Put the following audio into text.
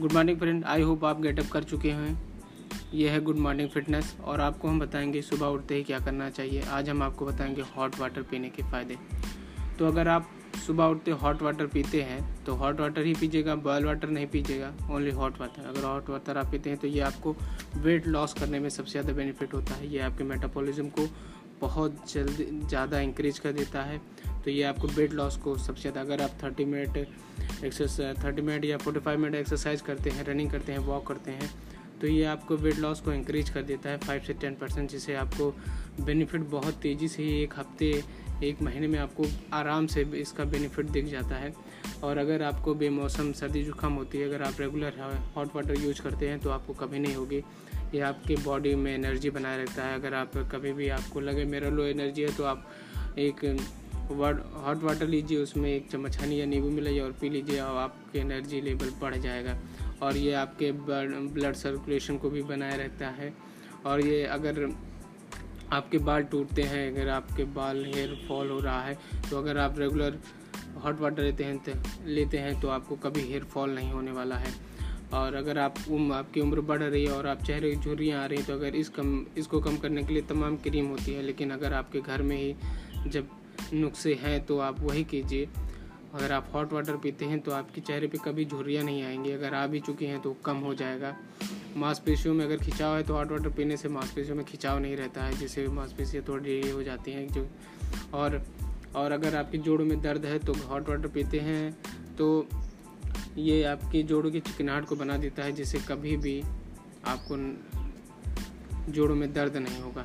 Good morning friend I hope आप get up कर चुके हैं। यह है गुड मॉर्निंग फिटनेस और आपको हम बताएँगे सुबह उठते ही क्या करना चाहिए। आज हम आपको बताएँगे हॉट वाटर पीने के फ़ायदे। तो अगर आप सुबह उठते हॉट वाटर पीते हैं तो हॉट वाटर ही पीजिएगा बॉयल वाटर नहीं पीजिएगा ओनली हॉट वाटर अगर हॉट वाटर आप पीते हैं तो ये आपको वेट लॉस करने में सबसे ज़्यादा बेनिफिट होता है। ये आपके मेटाबॉलिज्म को बहुत जल्दी, ज़्यादा इंक्रीज कर देता है। तो ये आपको वेट लॉस को सबसे ज़्यादा, अगर आप thirty minute exercise thirty minute या फोर्टी फाइव मिनट एक्सरसाइज करते हैं रनिंग करते हैं वॉक करते हैं तो ये आपको वेट लॉस को इंक्रीज कर देता है फाइव से टेन परसेंट जिससे आपको बेनिफिट बहुत तेज़ी से ही एक हफ़्ते, एक महीने में आपको आराम से इसका बेनिफिट दिख जाता है। और अगर आपको बेमौसम, सर्दी जुकाम होती है, अगर आप रेगुलर हॉट वाटर यूज़ करते हैं तो आपको कभी नहीं होगी। ये आपके बॉडी में एनर्जी बनाए रखता है। अगर आप कभी भी आपको लगे मेरा लो एनर्जी है तो आप एक हॉट वाटर लीजिए, उसमें एक चम्मच हनी या नींबू मिलाइए और पी लीजिए, और आपके एनर्जी लेवल बढ़ जाएगा। और ये आपके ब्लड सर्कुलेशन को भी बनाए रहता है। और ये अगर आपके बाल टूटते हैं, अगर आपके बाल हेयर फॉल हो रहा है तो अगर आप रेगुलर हॉट वाटर लेते हैं तो लेते हैं तो आपको कभी हेयर फॉल नहीं होने वाला है। और अगर आप उम, आपकी उम्र बढ़ रही है और आप चेहरे की झुर्रियाँ आ रही हैं तो अगर इस कम, इसको कम करने के लिए तमाम क्रीम होती है, लेकिन अगर आपके घर में ही जब नुस्खे हैं तो आप वही कीजिए। अगर आप हॉट वाटर पीते हैं तो आपके चेहरे पे कभी झुर्रियाँ नहीं आएँगी। अगर आ भी चुकी हैं तो कम हो जाएगा। मांसपेशियों में अगर खिंचाव है तो हॉट वाटर पीने से मांसपेशियों में खिंचाव नहीं रहता है, जिससे मांसपेशियाँ थोड़ी ढीली हो जाती हैं। जो और और अगर आपके जोड़ों में दर्द है तो हॉट वाटर पीते हैं। तो ये आपकी जोड़ों की चिकनाहट को बना देता है, जिससे कभी भी आपको जोड़ों में दर्द नहीं होगा।